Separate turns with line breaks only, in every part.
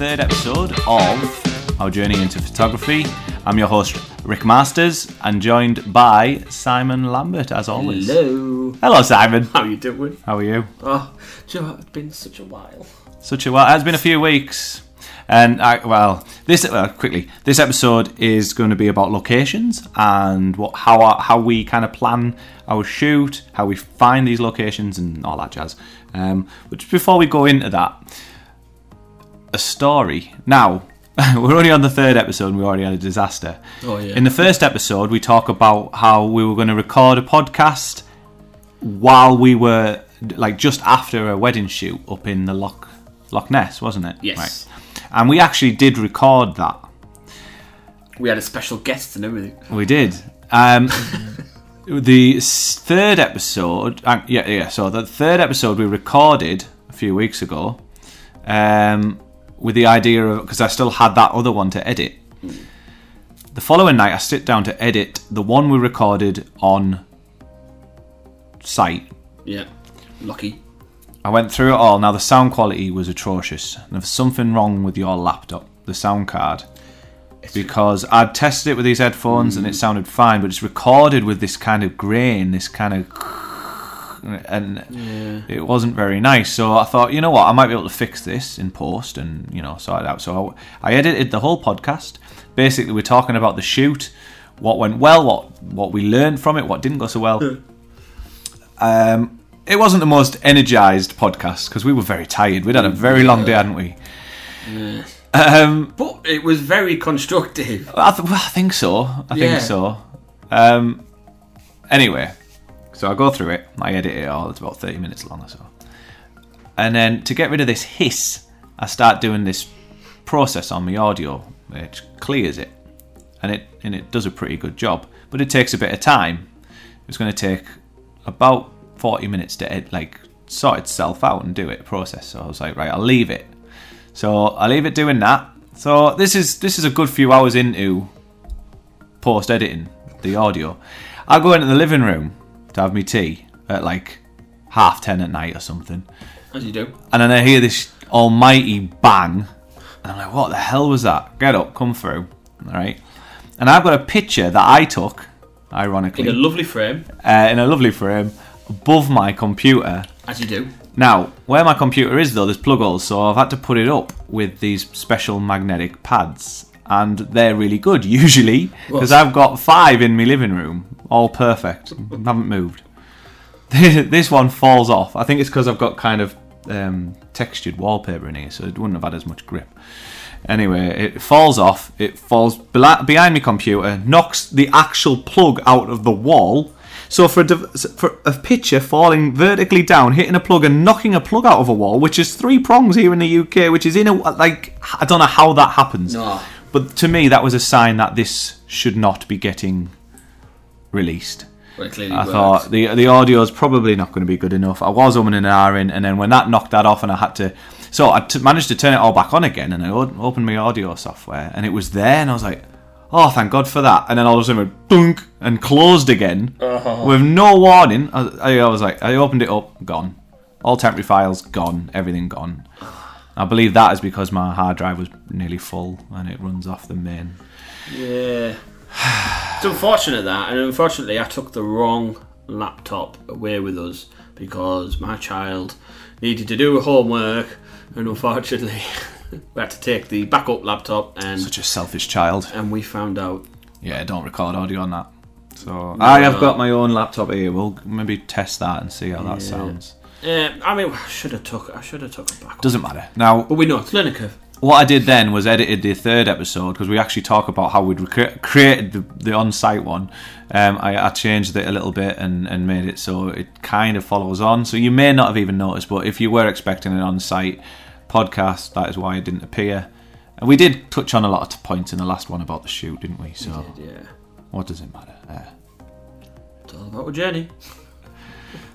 welcome to the third episode of our journey into photography. I'm your host, Rick Masters, and joined by Simon Lambert, as always.
Hello.
Hello, Simon.
How are you doing?
How are you?
Oh, you know? It's been such a while.
Such a while. It has been a few weeks. And I, well, this uh, quickly. This episode is going to be about locations and what how our, how we kind of plan our shoot, how we find these locations, and all that jazz. Um, but just before we go into that, a story. Now we're only on the third episode, and we already had a disaster.
Oh, yeah.
In the first episode, we talk about how we were going to record a podcast while we were like just after a wedding shoot up in the Loch Loch Ness, wasn't it?
Yes.
Right. And we actually did record that.
We had a special guest and everything.
We did. Um, the third episode, uh, yeah, yeah. So the third episode we recorded a few weeks ago, um, with the idea of because I still had that other one to edit. The following night, I sit down to edit the one we recorded on site.
Yeah. Lucky.
I went through it all. Now the sound quality was atrocious. And there was something wrong with your laptop, the sound card, because I'd tested it with these headphones and it mm. sounded fine, but it's recorded with this kind of grain, this kind of, and it wasn't very nice. So I thought, you know what, I might be able to fix this in post and you know sort it out. So I, I edited the whole podcast. Basically, we're talking about the shoot, what went well, what what we learned from it, what didn't go so well. Um, it wasn't the most energized podcast because we were very tired. We'd had a very long day, hadn't we? Um,
But it was very constructive.
I, th- well, I think so. I
Yeah.
think so. Um, anyway, so I go through it. I edit it all. It's about thirty minutes long or so. And then to get rid of this hiss, I start doing this process on my audio, which clears it, and it and it does a pretty good job. But it takes a bit of time. It's going to take about forty minutes to ed- like sort itself out and do it a process. So I was like, right, I'll leave it. So I leave it doing that. So this is this is a good few hours into post editing the audio. I go into the living room to have me tea at like half ten at night or something,
As you do.
and then I hear this almighty bang, and I'm like, "What the hell was that?" Get up, come through, all right. And I've got a picture that I took, ironically,
In a lovely frame.
uh, in a lovely frame above my computer.
As you do.
Now, where my computer is though, there's plug holes, so I've had to put it up with these special magnetic pads, and they're really good usually because I've got five in my living room, all perfect, haven't moved. this one falls off. I think it's because I've got kind of um, textured wallpaper in here, so it wouldn't have had as much grip. Anyway, it falls off. It falls behind my computer, knocks the actual plug out of the wall. So for a, for a picture falling vertically down, hitting a plug and knocking a plug out of a wall, which is three prongs here in the UK, which is in a like I don't know how that happens.
No.
But to me, that was a sign that this should not be getting released.
Well,
I thought the the audio is probably not going to be good enough. I was umming and ahhing, and then when that knocked that off, and I had to, so I t- managed to turn it all back on again, and I opened my audio software, and it was there, and I was like, oh, thank God for that. And then all of a sudden, it went dunk and closed again with no warning. I, I was like, I opened it up, gone, all temporary files gone, everything gone. I believe that is because my hard drive was nearly full, and it runs off the main.
Yeah. It's unfortunate that, and unfortunately, I took the wrong laptop away with us because my child needed to do homework, and unfortunately, we had to take the backup laptop, and
Such a selfish child.
and we found out.
Yeah, I don't record audio on that. So I have got my own laptop here. We'll maybe test that and see how that sounds.
Yeah, I mean, I should have took. I should have took a backup.
Doesn't matter. Now,
But we know it's learning curve.
What I did then was edited the third episode because we actually talk about how we'd recre- created the, the on-site one. Um, I, I changed it a little bit and, and made it so it kind of follows on. So you may not have even noticed, but if you were expecting an on-site podcast, that is why it didn't appear. And we did touch on a lot of points in the last one about the shoot, didn't we? So
Yeah,
what does it matter? Uh,
it's all about a journey.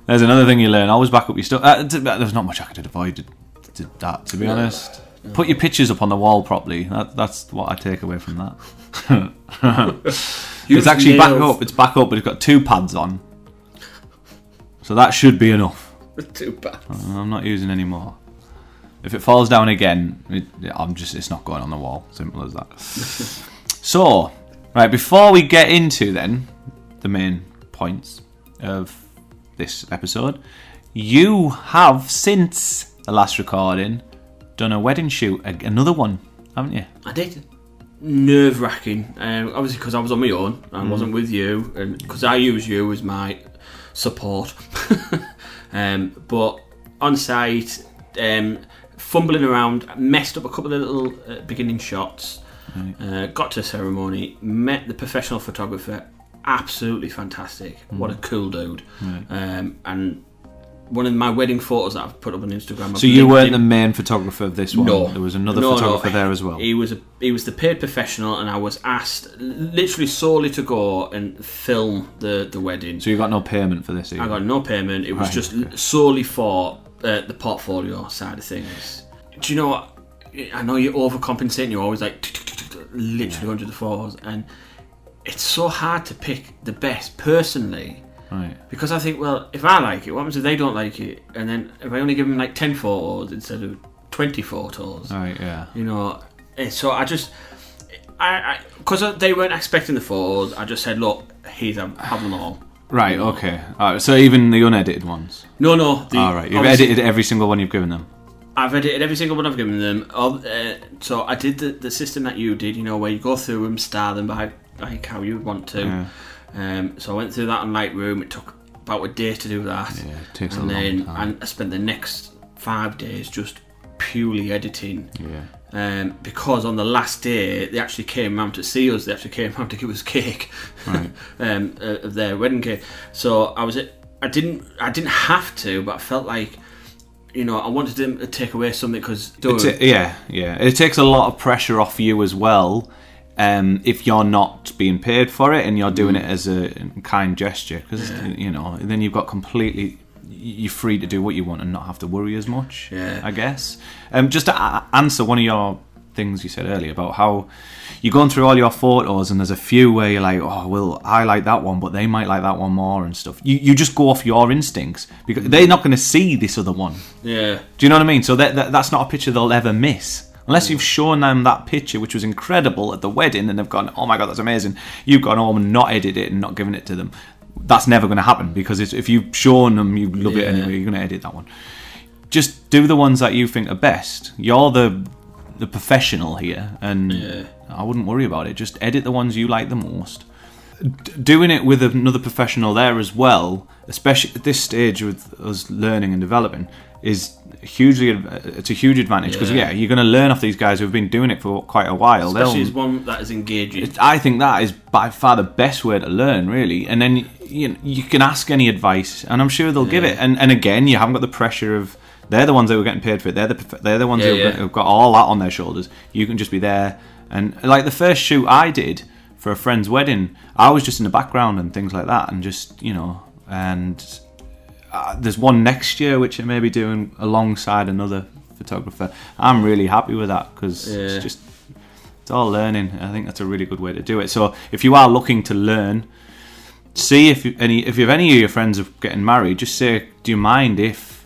There's another thing you learn. Always back up your stuff. Uh, there's not much I could have avoided to that, to be honest. Put your pictures up on the wall properly. That, that's what I take away from that. it's actually back up. It's back up, but it's got two pads on. So that should be enough.
Too bad.
Uh, I'm not using any more. If it falls down again, it, I'm just it's not going on the wall. Simple as that. so, right before we get into then the main points of this episode, you have since the last recording done a wedding shoot, a- another one, haven't you?
I did. Nerve wracking. Um, obviously, because I was on my own. I wasn't with you, and because I use you as my support. um, but on site, um, fumbling around, messed up a couple of little uh, beginning shots. Uh, got to the ceremony, met the professional photographer. Absolutely fantastic. What a cool dude. Um, and one of my wedding photos that I've put up on Instagram. I've
So you weren't
him.
the main photographer of this one.
No,
there was another
No, no.
photographer there as well.
He was a he was the paid professional, and I was asked literally solely to go and film the the wedding.
So you got no payment for this. Either.
I got no payment. It was
Right,
just
okay.
solely for uh, the portfolio side of things. Do you know what? I know you're overcompensating. You're always like literally hundreds of photos, and it's so hard to pick the best personally.
Right.
Because I think, well, if I like it, what happens if they don't like it? And then if I only give them like 10 photos instead of 20 photos,
Right. Yeah.
you know, and so I just, I, because they weren't expecting the photos, I just said, look, here's them, have them all.
Right. Okay. All right. So even the unedited ones.
No, no. The,
All right. You've edited every single one you've given them.
I've edited every single one I've given them. Uh, so I did the, the system that you did, you know, where you go through them, star them by like how you would want to.
Yeah.
Um, so I went through that on Lightroom. It took about a day to do that.
Yeah. It takes
and
a long
then
time.
and I spent the next five days just purely editing.
yeah.
Um, because on the last day they actually came round to see us. They actually came round to give us cake,
Right.
um, uh, of their wedding cake. So I was, I didn't, I didn't have to, but I felt like, you know, I wanted them to take away something because
yeah. Yeah. It takes a lot of pressure off you as well. Um, if you're not being paid for it and you're doing
Mm.
it as a kind gesture, because you know, then you've got completely you're free to do what you want and not have to worry as much.
Yeah.
I guess. Um, just to a- answer one of your things you said earlier about how you're going through all your photos and there's a few where you're like, oh, well, I like that one, but they might like that one more and stuff. You you just go off your instincts because they're not going to see this other one.
yeah,
Do you know what I mean? So that, that that's not a picture they'll ever miss. Unless you've shown them that picture, which was incredible at the wedding, and they've gone, "Oh my god, that's amazing!" You've gone home and not edited it and not given it to them. That's never going to happen because it's, if you've shown them you love it anyway, you're going to edit that one. Just do the ones that you think are best. You're the the professional here, and
Yeah.
I wouldn't worry about it. Just edit the ones you like the most. D- doing it with another professional there as well, especially at this stage with us learning and developing, is hugely it's a huge advantage because
Yeah.
yeah, you're going to learn off these guys who've been doing it for quite a while. They'll-
especially as one that is engaging.
I think that is by far the best way to learn, really. And then you know, you can ask any advice, and I'm sure they'll give it. And and again, you haven't got the pressure of they're the ones that were getting paid for it. They're the they're the ones
Yeah,
who've, got, who've got all that on their shoulders. You can just be there. And like the first shoot I did for a friend's wedding, I was just in the background and things like that, and just you know, and uh, there's one next year which I may be doing alongside another photographer. I'm really happy with that because
Yeah.
it's just it's all learning. I think that's a really good way to do it. So if you are looking to learn, see if you, any if you have any of your friends are getting married, just say, do you mind if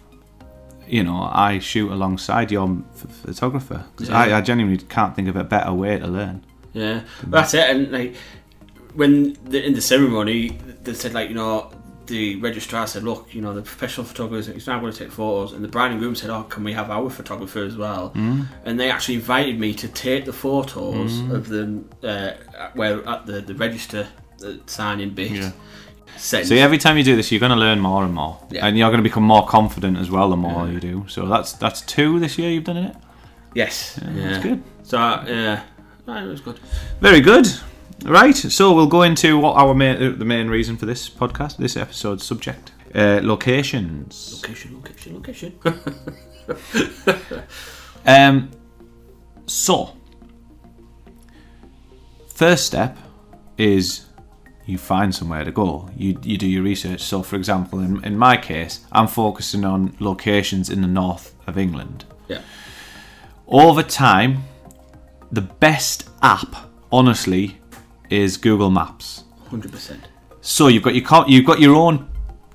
you know I shoot alongside your photographer? 'Cause I,
Yeah.
I genuinely can't think of a better way to learn.
Yeah, that's it. And like when the, in the ceremony, they said like you know the registrar said, look, you know the professional photographer is now going to take photos, and the bride and groom said, oh, can we have our photographer as well? Mm. And they actually invited me to take the photos of them uh, where at the the register the signing bit.
Yeah.
Sent.
So every time you do this, you're going to learn more and more,
Yeah.
and you're going to become more confident as well the more
Yeah.
you do. So that's that's two this year you've done in it.
Yes, yeah,
That's good.
So uh, yeah, no, it was good.
Very good. Right, so we'll go into what our main, uh, the main reason for this podcast, this episode's subject, uh, locations.
Location, location, location.
Um, so, first step is you find somewhere to go. You you do your research. So, for example, in in my case, I'm focusing on locations in the north of England.
yeah,
Over time, the best app, honestly, is Google Maps.
hundred percent.
So you've got your you've got your own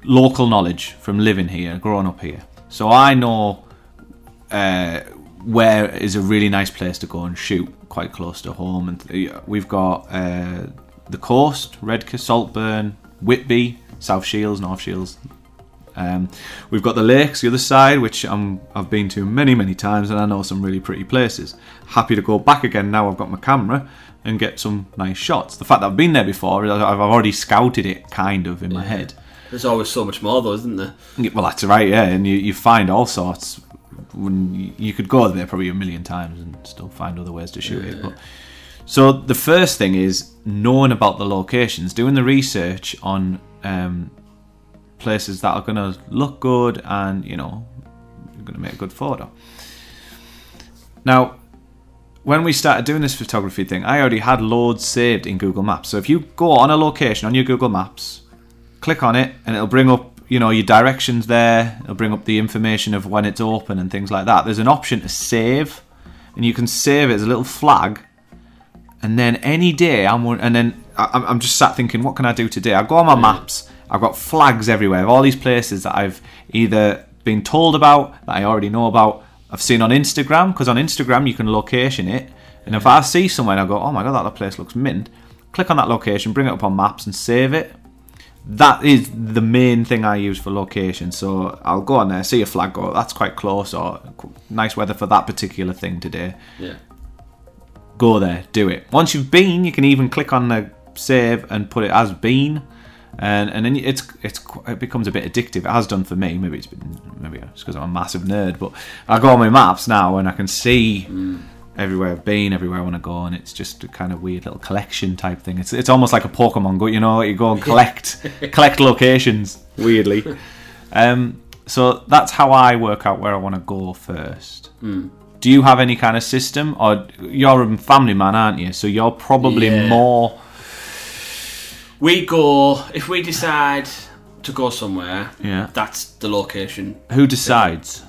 local knowledge from living here, growing up here. So I know uh, where is a really nice place to go and shoot, quite close to home. And uh, we've got uh, the coast, Redcar, Saltburn, Whitby, South Shields, North Shields. Um, we've got the lakes, the other side, which I'm, I've been to many, many times, and I know some really pretty places. Happy to go back again now. I've got my camera and get some nice shots. The fact that I've been there before, I've already scouted it kind of in my head.
There's always so much more, though, isn't there?
Well, that's right, yeah, and you, you find all sorts. When you, you could go there probably a million times and still find other ways to shoot it. But so the first thing is knowing about the locations, doing the research on um, places that are going to look good and you know you're going to make a good photo. Now, when we started doing this photography thing, I already had loads saved in Google Maps. So if you go on a location on your Google Maps, click on it, and it'll bring up you know your directions there. It'll bring up the information of when it's open and things like that. There's an option to save, and you can save it as a little flag. And then any day, I'm and then I'm just sat thinking, what can I do today? I go on my maps. I've got flags everywhere of all these places that I've either been told about that I already know about. I've seen on Instagram because on Instagram you can location it, and if I see somewhere and I go, oh my god, that place looks mint, click on that location, bring it up on maps, and save it. That is the main thing I use for location. So I'll go on there, see a flag, go, that's quite close, or nice weather for that particular thing today
Yeah.
go there, do it. Once you've been, you can even click on the save and put it as been, and and then it's it's it becomes a bit addictive. It has done for me. Maybe it's been maybe it's because I'm a massive nerd, but I go on my maps now and I can see. Everywhere I've been, everywhere I want to go, and it's just a kind of weird little collection type thing. It's it's almost like a Pokemon Go, you know, you go and collect collect locations. Weirdly, um, so that's how I work out where I want to go first. Do you have any kind of system, or you're a family man, aren't you? So you're probably
Yeah.
more.
We go if we decide to go somewhere.
Yeah.
That's the location.
Who decides?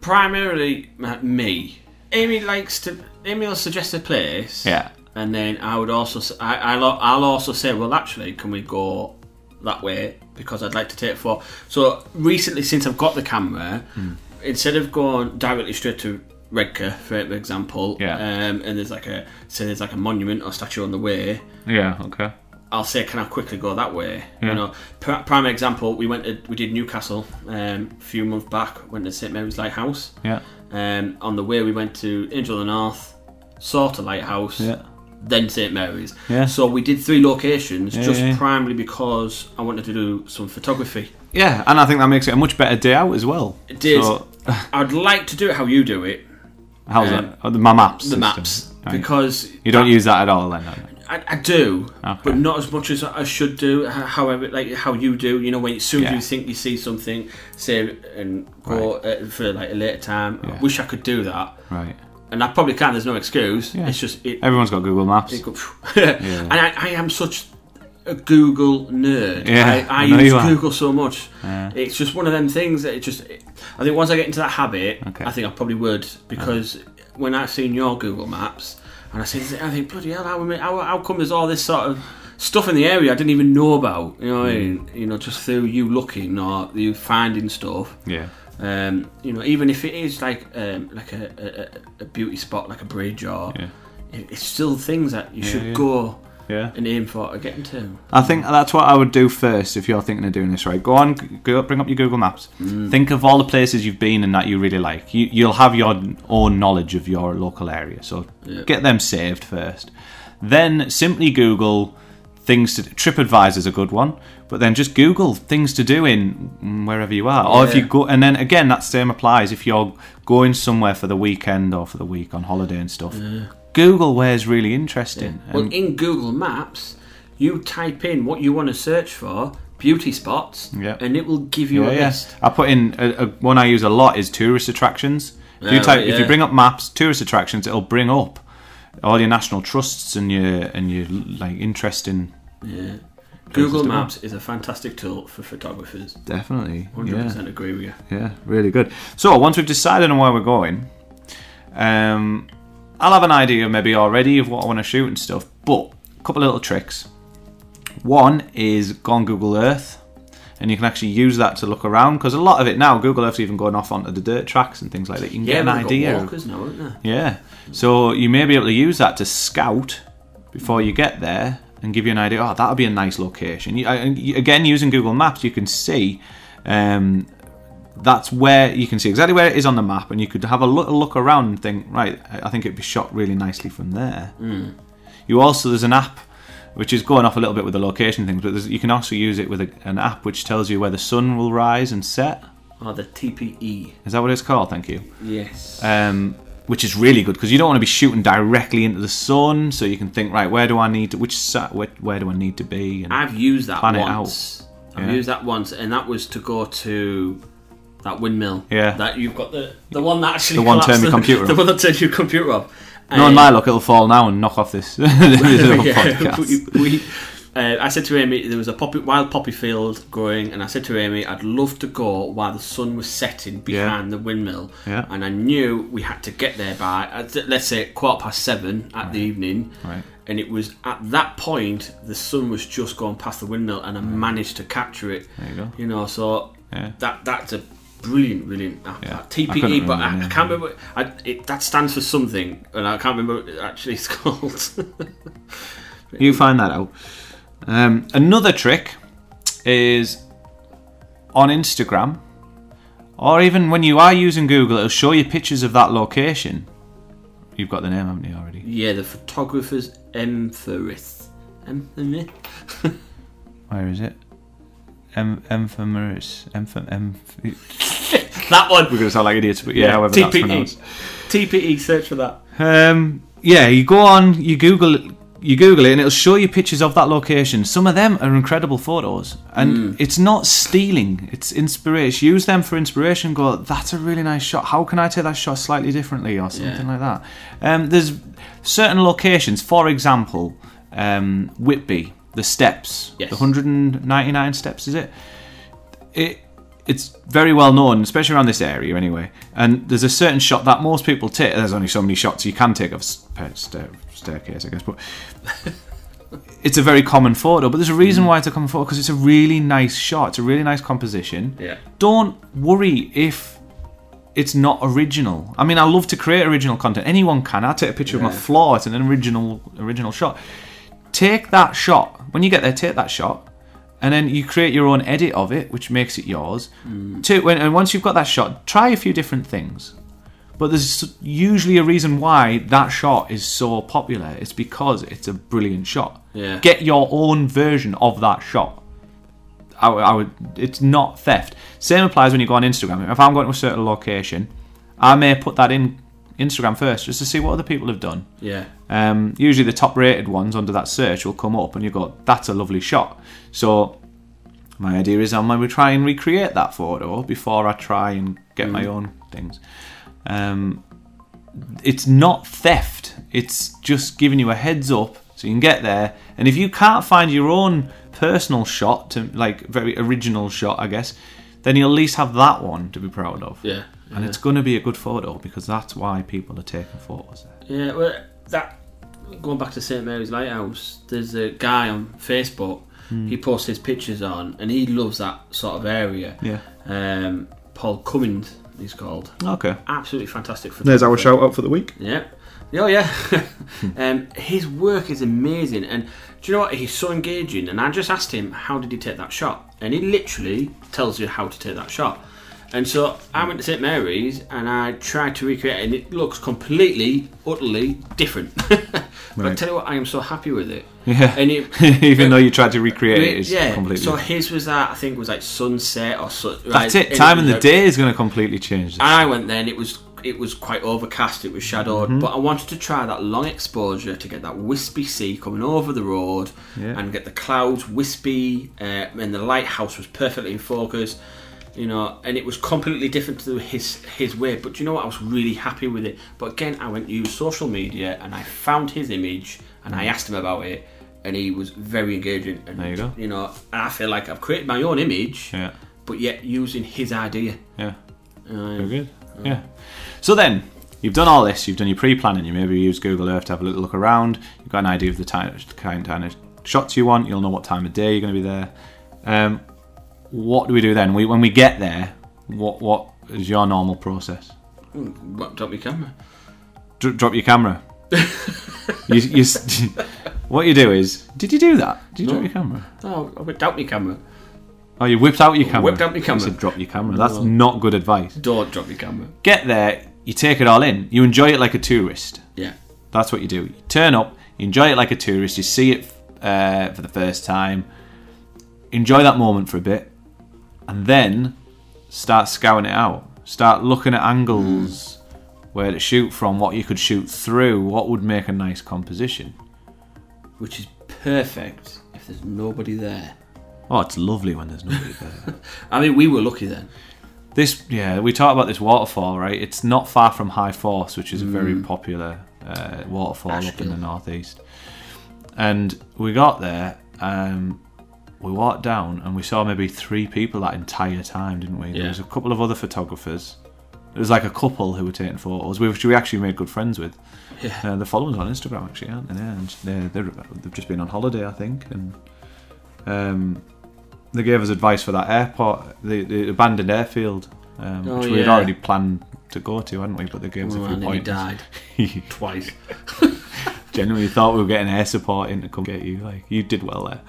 Primarily me. Amy likes to. Amy will suggest a place.
Yeah.
And then I would also. I, I'll, I'll also say, well, actually, can we go that way because I'd like to take for. So recently, since I've got the camera,
Hmm.
instead of going directly straight to Redcar, for example,
Yeah.
um, and there's like a say there's like a monument or statue on the way,
Yeah. Okay.
I'll say, can I quickly go that way?
Yeah.
You know, pr- prime example, we went to we did Newcastle um, a few months back. Went to St Mary's Lighthouse.
Yeah.
Um, on the way, we went to Angel of the North, Souter Lighthouse,
Yeah.
then St Mary's.
Yeah.
So we did three locations
Yeah,
just
yeah.
primarily because I wanted to do some photography.
Yeah, and I think that makes it a much better day out as well.
It did.
So,
I'd like to do it how you do it,
how's
Um,
that? Oh, the- my maps.
the
system.
maps,
Right.
because
you don't
that-
use that at all, then.
I, I do,
Okay.
but not as much as I should do. However, like how you do, you know, when as soon as
Yeah.
you think you see something, say and go uh, for like a later time.
Yeah.
I wish I could do that,
Right.
and I probably can. There's no excuse.
Yeah.
It's just it.
Everyone's got Google Maps.
it and I, I am such a Google nerd.
Yeah,
I, I,
I
use. Google so much.
Yeah.
It's just one of them things that it just. I think once I get into that habit,
Okay.
I think I probably would because when I've seen your Google Maps and I see, I think bloody hell, how, how, how come there's all this sort of stuff in the area I didn't even know about? You know, what I
Mm.
mean? you know, just through you looking or you finding stuff.
Yeah.
Um, you know, even if it is like um, like a, a, a- beauty spot, like a bridge, or
Yeah.
it- it's still things that you should
yeah.
go
Yeah.
and aim for getting to.
I think that's what I would do first if you're thinking of doing this. Right, go on, go bring up your Google Maps. Think of all the places you've been and that you really like. You, you'll have your own knowledge of your local area, so
Yeah.
get them saved first. Then simply Google things to. TripAdvisor's a good one, but then just Google things to do in mm, wherever you are. Or if you go, and then again, that same applies if you're going somewhere for the weekend or for the week on holiday and stuff. Google where's really interesting.
Well,
and-
in Google Maps, you type in what you want to search for, beauty spots,
Yeah.
and it will give you a list.
I put in a, a, one I use a lot is tourist attractions. If you type,
right,
if you bring up maps, tourist attractions, it'll bring up all your national trusts and your and your like interesting.
Yeah. Google. Maps is a fantastic tool for photographers.
Definitely,
100% agree with you.
yeah, really good. So once we've decided on where we're going, um, I'll have an idea maybe already of what I want to shoot and stuff. But a couple of little tricks. One is go on Google Earth and you can actually use that to look around because a lot of it now, Google Earth's even going off onto the dirt tracks and things like that. You can
Yeah,
get an idea.
walkers now, aren't there?
yeah. So you may be able to use that to scout before you get there and give you an idea. Oh, that'll be a nice location. You- again, using Google Maps, you can see um, that's where you can see exactly where it is on the map, and you could have a little look around and think, right, I think it'd be shot really nicely from there. You also there's an app which is going off a little bit with the location things, but you can also use it with a, an app which tells you where the sun will rise and set.
Oh, the TPE.
Is that what it's called? Thank you
Yes.
um, which is really good because you don't want to be shooting directly into the sun, so you can think, right, where do I need to, which side, where, where do I need to be? And
I've used that
plan it
once. I've
Yeah.
used that once, and that was to go to that windmill.
Yeah.
That you've got the the one that actually
The one turned my
the-
computer
The
off.
one that turned your computer off.
no, in my luck, it'll fall now and knock off this,
yeah,
podcast.
we, we, uh, I said to Amy, there was a poppy, wild poppy field growing, and I said to Amy, I'd love to go while the sun was setting behind the windmill.
Yeah.
And I knew we had to get there by, uh, let's say, quarter past seven at the evening.
Right.
And it was at that point the sun was just going past the windmill, and I managed to capture it.
There you go.
You know, so
Yeah.
that that's a brilliant, brilliant app.
Yeah.
that.
I
TPE, but I, I can't remember. I, it, that stands for something, and I can't remember what it actually it's called.
You find that out. Um, another trick is on Instagram, or even when you are using Google, it'll show you pictures of that location. You've got the name, haven't you already?
Yeah, the photographer's Emphyrith. Emphyrith?
Where is it? Em- Emphemerus. Emph- emph-
That one!
We're going to sound like idiots, but yeah, however that's
TPE.
pronounced.
TPE, search for that.
Um, yeah, you go on, you Google, it, you Google it, and it'll show you pictures of that location. Some of them are incredible photos, and it's not stealing; it's inspiration. Use them for inspiration. Go, that's a really nice shot. How can I take that shot slightly differently, or something
Yeah.
like that? Um, there's certain locations, for example, um, Whitby, the steps,
Yes.
the 199 steps, is it? it it's very well known, especially around this area anyway. And there's a certain shot that most people take. There's only so many shots you can take of a uh, stair, staircase, I guess, but it's a very common photo. But there's a reason why it's a common photo because it's a really nice shot. It's a really nice composition.
Yeah.
Don't worry if it's not original. I mean, I love to create original content. Anyone can. I take a picture of my floor. It's an original original shot. Take that shot when you get there. Take that shot, and then you create your own edit of it, which makes it yours. Hmm. To when and once you've got that shot, try a few different things. But there's usually a reason why that shot is so popular. It's because it's a brilliant shot.
Yeah.
Get your own version of that shot. I, I would. It's not theft. Same applies when you go on Instagram. If I'm going to a certain location, I may put that in Instagram first just to see what other people have done.
Yeah.
Um, usually, the top rated ones under that search will come up, and you go, "That's a lovely shot." So, my idea is I might try and recreate that photo before I try and get my own things. Um, it's not theft. It's just giving you a heads up so you can get there. And if you can't find your own personal shot to like very original shot, I guess, then you'll at least have that one to be proud of.
Yeah.
And it's going to be a good photo because that's why people are taking photos there.
Yeah, well, that going back to St Mary's Lighthouse, there's a guy on Facebook.
Hmm.
He posts his pictures on, and he loves that sort of area.
Yeah.
Um, Paul Cummins, he's called.
Okay.
Absolutely fantastic.
There's our
photographer.
shout out for the week.
Yeah. Oh yeah. um, his work is amazing, and do you know what? He's so engaging. And I just asked him, how did he take that shot? And he literally tells you how to take that shot. And so I went to St Mary's and I tried to recreate it, and it looks completely, utterly different. but I tell you what, I am so happy with it.
Yeah.
And it,
Even though you tried to recreate it, it's
yeah.
completely.
So his was that I think was like sunset or so.
That's
right?
it. Time in the
like-
day is going to completely change this.
I went then. It was it was quite overcast. It was shadowed,
Mm-hmm.
but I wanted to try that long exposure to get that wispy sea coming over the road
Yeah.
and get the clouds wispy, uh, and the lighthouse was perfectly in focus. You know, and it was completely different to his his way. But you know what? I was really happy with it. But again, I went to use social media and I found his image and I asked him about it, and he was very engaging. And,
There you go.
You know, and I feel like I've created my own image,
Yeah.
but yet using his idea.
Yeah.
Uh,
Very good. Yeah. So then, you've done all this. You've done your pre-planning. You maybe use Google Earth to have a little look around. You've got an idea of the time, kind kind of shots you want. You'll know what time of day you're going to be there. Um, what do we do then? We when we get there, what what is your normal process?
Drop your camera.
Dr- drop your camera. you, you, what you do is, did you do that? Did you drop your camera?
Oh, I whipped out my camera.
Oh, you whipped out your camera.
Whipped out my
You
camera.
said drop your camera. That's not good advice.
Don't drop your camera.
Get there, you take it all in. You enjoy it like a tourist.
Yeah.
That's what you do. You turn up, you enjoy it like a tourist. You see it uh, for the first time. Enjoy that moment for a bit, and then start scouting it out. Start looking at angles, where to shoot from, what you could shoot through, what would make a nice composition.
Which is perfect if there's nobody there.
Oh, it's lovely when there's nobody there.
I mean, we were lucky then.
this, yeah, we talked about this waterfall, right? It's not far from High Force, which is a very popular uh, waterfall up in the northeast. And we got there, um, we walked down, and we saw maybe three people that entire time, didn't we? There was a couple of other photographers. There was like a couple who were taking photos, which we actually made good friends with.
Yeah.
Uh, they're followers on Instagram, actually, aren't they? Yeah, and they're, they're, they've just been on holiday, I think, and um, they gave us advice for that airport, the, the abandoned airfield, um,
Oh,
which we had already planned to go to, hadn't we? But they gave us a
Well,
few
and
points.
died twice.
Genuinely thought we were getting air support in to come get you. Like you did well there.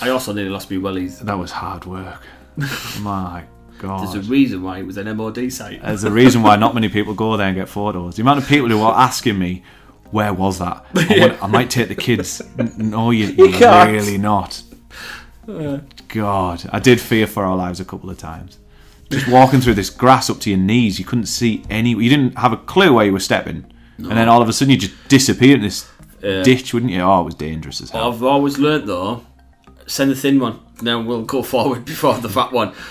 I also nearly lost my wellies.
That was hard work. My God.
There's a reason why it was an MOD site.
There's a reason why not many people go there and get photos. The amount of people who are asking me, "Where was that? I, want, I might take the kids." No, you, you really not. Uh. God, I did fear for our lives a couple of times. Just walking through this grass up to your knees, you couldn't see any. You didn't have a clue where you were stepping, and then all of a sudden you just disappeared in this
Yeah.
ditch, wouldn't you? Oh, it was dangerous as hell.
I've always learnt though, send the thin one. Then we'll go forward before the fat one.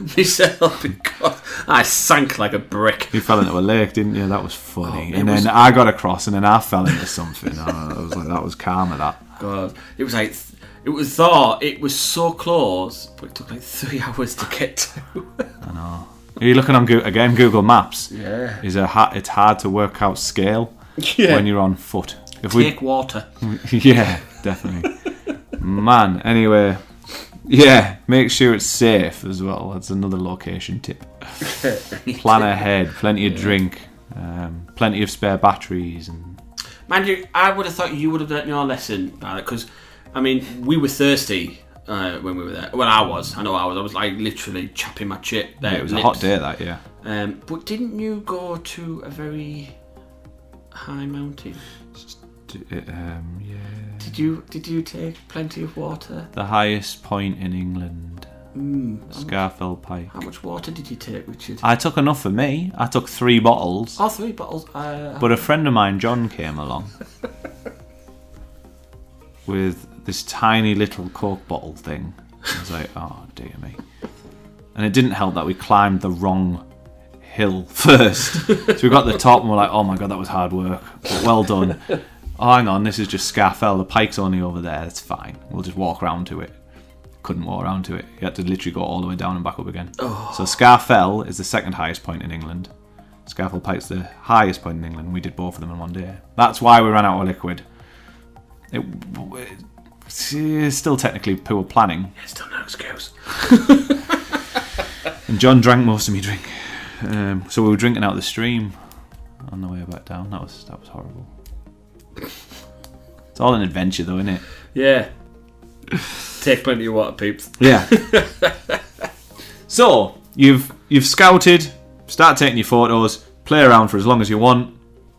Oh, Myself, because I sank like a brick.
You fell into a lake, didn't you? That was funny.
Oh,
and then
was-
I got across, and then I fell into something. Oh, I was like, that was karma. That.
God, it was like it was thought it was so close, but it took like three hours to get to. I know.
Are you looking on Go- again? Google Maps
Yeah.
is a ha- it's hard to work out scale when you're on foot. If we,
Take water.
yeah, definitely, man. Anyway, yeah, make sure it's safe as well. That's another location tip. Plan ahead, plenty of drink, um, plenty of spare batteries, and
Mind you, I would have thought you would have learnt your lesson because, I mean, we were thirsty uh, when we were there. Well, I was. I know I was. I was like literally chopping my chip there.
yeah, it was a hot day that year.
Um, but didn't you go to a very high mountain?
Um, yeah.
Did you did you take plenty of water?
The highest point in England,
Mm,
Scafell Pike.
how much water did you take, Richard?
I took enough for me. I took three bottles.
Oh, three bottles. Uh,
But a friend of mine, John, came along with this tiny little Coke bottle thing. I was like, oh dear me. And it didn't help that we climbed the wrong hill first. so we got to the top and we're like, oh my god, that was hard work. But well done. Oh, hang on, this is just Scafell. The pike's only over there. That's fine. We'll just walk round to it. Couldn't walk around to it. You had to literally go all the way down and back up again. So Scafell is the second highest point in England. Scafell Pike's the highest point in England. We did both of them in one day. That's why we ran out of liquid. It, it's still technically poor planning.
it's still no excuse.
And John drank most of me drink. Um, so we were drinking out of the stream on the way back down. That was that was horrible. It's all an adventure, though, isn't it?
Yeah. Take plenty of water, peeps.
Yeah. so you've you've scouted, start taking your photos, play around for as long as you want.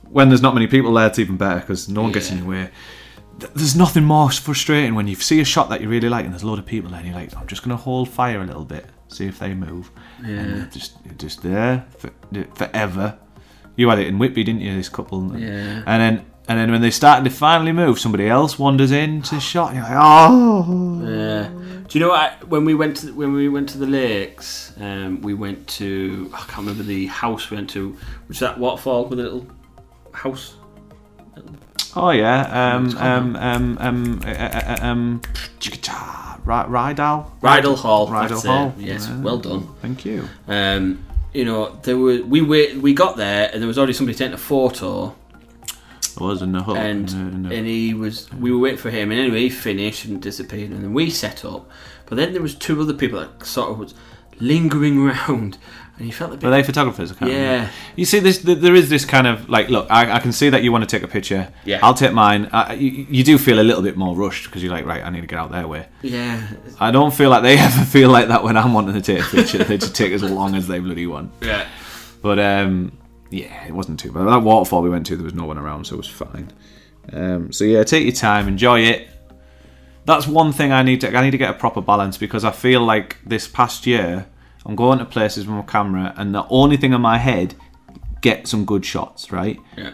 When there's not many people there, it's even better because no one gets in your way. Th- There's nothing more frustrating when you see a shot that you really like and there's a load of people there and you're like, I'm just going to hold fire a little bit, see if they move. And they're just, just there for, forever. You had it in Whitby, didn't you, this couple?
Yeah.
And then and then when they started to finally move, somebody else wanders into the shot and you're like, oh.
Yeah. Do you know what? I, when we went to when we went to the lakes, um, we went to I can't remember the house we went to, which is that waterfall with a little house.
Oh yeah, um, um, um, um, uh, uh, uh, um, Ry- Rydal,
Rydal Hall.
Rydal
that's it.
Hall.
Yes,
Yeah.
well done.
Thank you.
Um, you know, there were we were, we got there and there was already somebody taking a photo.
I was in the hut.
and
in the- in the-
and he was we were waiting for him and anyway he finished and disappeared and then we set up but then there was two other people that sort of was lingering around and he felt a bit
Were they photographers? I can't
Yeah.
remember. You see, this th- there is this kind of like, look, I, I can see that you want to take a picture.
Yeah.
I'll take mine. Uh, you, you do feel a little bit more rushed because you're like, right, I need to get out their way.
yeah
I don't feel like they ever feel like that when I'm wanting to take a picture. they just take as long as they bloody want.
yeah
But um, yeah, it wasn't too bad. That waterfall we went to, there was no one around, so it was fine. Um, so yeah, take your time, enjoy it. That's one thing I need to. I need to get a proper balance because I feel like this past year I'm going to places with my camera, and the only thing in my head get some good shots. Right,
yeah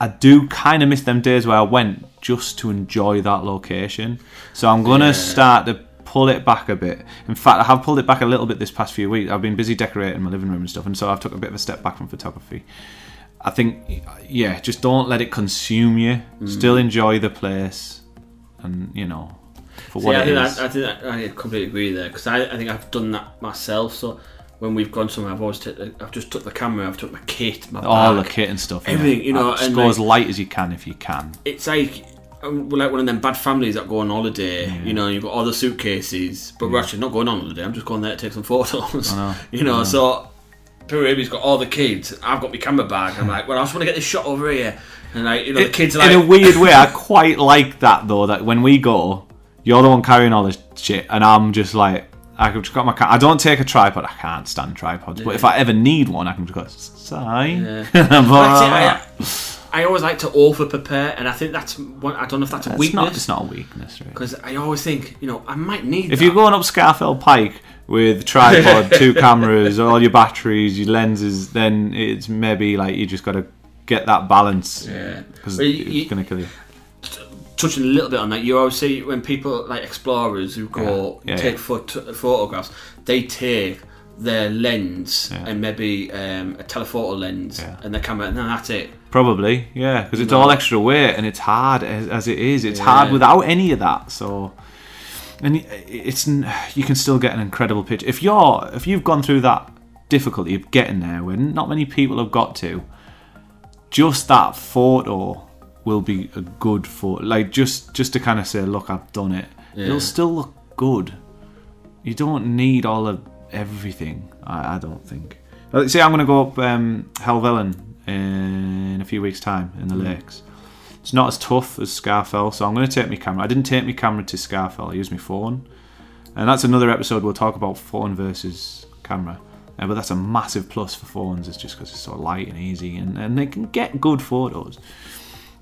I do kind of miss them days where I went just to enjoy that location. So I'm gonna
Yeah.
start to pull it back a bit. In fact, I have pulled it back a little bit this past few weeks. I've been busy decorating my living room and stuff, and so I've took a bit of a step back from photography. I think, yeah, just don't let it consume you.
Mm.
Still enjoy the place, and you know, for
See,
what
I think that, I think that, I completely agree there because I, I think I've done that myself so when we've gone somewhere I've always t- I've just took the camera I've took my kit my
All the kit and stuff.
Everything,
yeah.
you know, and
go
like-
as light as you can if you can.
it's like Um, like one of them bad families that go on holiday, you know, you've got all the suitcases, but we're actually not going on holiday. I'm just going there to take some photos.
know,
You know, so Pirabi's got all the kids. I've got my camera bag. I'm like, well, I just want to get this shot over here, and like, you know, the kids are like,
in a weird way, I quite like that though. That when we go, you're the one carrying all this shit, and I'm just like, I just got my. Ca- I don't take a tripod. I can't stand tripods. But if I ever need one, I can just go. Sign.
Yeah.
But-
Like, see, I, always like to over prepare, and I think that's one. I don't know if that's a
it's not.
weakness
It's not a weakness, really.
because I always think, you know, I might need.
If
that.
you're going up Scafell Pike with tripod, two cameras, all your batteries, your lenses, then it's maybe like you just got to get that balance
yeah.
because
Well,
it's going to kill you.
touching a little bit on that, you always see when people like explorers who go
Yeah. Yeah,
take
yeah.
phot- photographs, they take their lens
Yeah.
and maybe um, a telephoto lens
Yeah.
and their camera, and then that's it.
Probably, yeah, because it's
No.
all extra weight and it's hard as, as it is. It's
Yeah.
hard without any of that. So, and it's you can still get an incredible picture if you're if you've gone through that difficulty of getting there, where not many people have got to. Just that photo will be a good photo. Like just just to kind of say, look, I've done it. It'll still look good. You don't need all of everything. I, I don't think. Uh, See, I'm going to go up um, Helvellyn in a few weeks' time in the lakes. It's not as tough as Scafell, so I'm going to take my camera. I didn't take my camera to Scafell. I used my phone, and that's another episode. We'll talk about phone versus camera. Uh, but that's a massive plus for phones. It's just because it's so light and easy, and, and they can get good photos.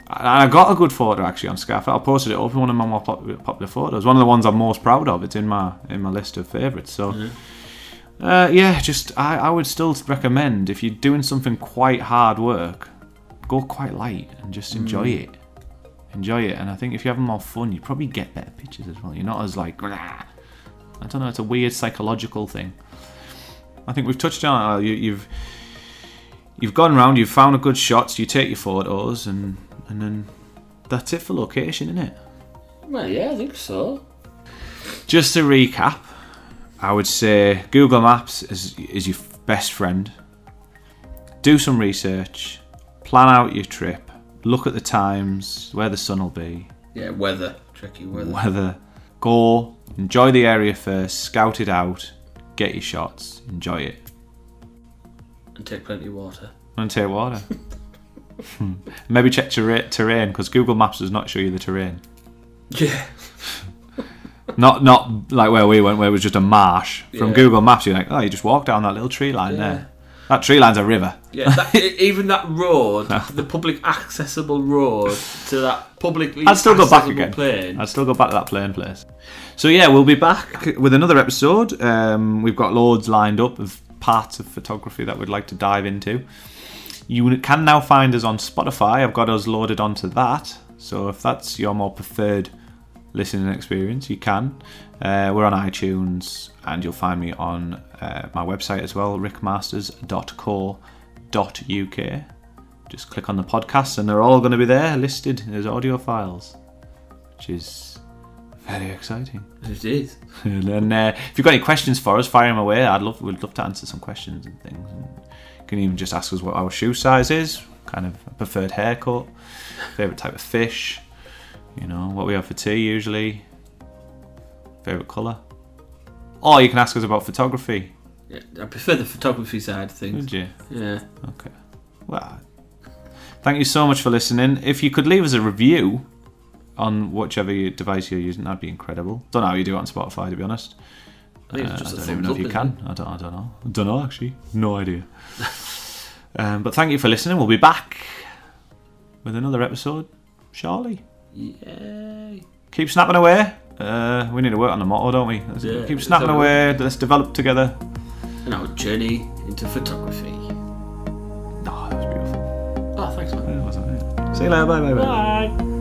And I got a good photo actually on Scafell. I posted it up in one of my more popular, photos. One of the ones I'm most proud of. It's in my in my list of favourites. So. Uh, yeah, just I, I would still recommend if you're doing something quite hard work, go quite light and just enjoy it. Enjoy it, and I think if you're having more fun, you probably get better pictures as well. You're not as like, "Rah." I don't know, it's a weird psychological thing. I think we've touched on it. uh, You, you've you've gone round, you've found a good shots, you take your photos, and and then that's it for location, isn't it?
Well, yeah, I think so.
Just to recap, I would say Google Maps is, is your best friend. Do some research, plan out your trip, look at the times, where the sun will be,
Yeah, weather, tricky weather.
weather. Go, enjoy the area first, scout it out, get your shots, enjoy it,
and take plenty of water.
and take water. Hmm. Maybe check terra- terrain because Google Maps does not show you the terrain.
Yeah,
Not not like where we went, where it was just a marsh. From
Yeah.
Google Maps, you're like, oh, you just walk down that little tree line there. That tree line's a river.
yeah. That, e- even that road, the public accessible road to that publicly
I'd still go back
accessible
again.
plane.
I'd still go back to that plain place. So yeah, we'll be back with another episode. Um, we've got loads lined up of parts of photography that we'd like to dive into. You can now find us on Spotify. I've got us loaded onto that. So if that's your more preferred listening experience, you can. Uh, we're on iTunes, and you'll find me on uh, my website as well, rickmasters.co.uk. Just click on the podcasts, and they're all going to be there listed as audio files, which is Very exciting.
It is.
And uh, if you've got any questions for us, fire them away. I'd love, we'd love to answer some questions and things. And you can even just ask us what our shoe size is, kind of preferred haircut, favorite type of fish, you know, what we have for tea usually, favorite color. Or you can ask us about photography.
Yeah, I prefer the photography side of things.
Would you?
Yeah.
Okay. Well, thank you so much for listening. If you could leave us a review on whichever device you're using, that'd be incredible. Don't know how you do it on Spotify, to be honest.
I
Uh, I don't even know if you can. I don't. I don't know. I don't know actually. No idea. um, but thank you for listening. We'll be back with another episode shortly.
Yay.
Keep snapping away. Uh, we need to work on the motto, don't we?
Yeah,
keep snapping away. Let's develop together.
And our journey into photography.
Oh, that was beautiful.
Oh, thanks, man.
Yeah? See you later. Bye bye bye.
Bye.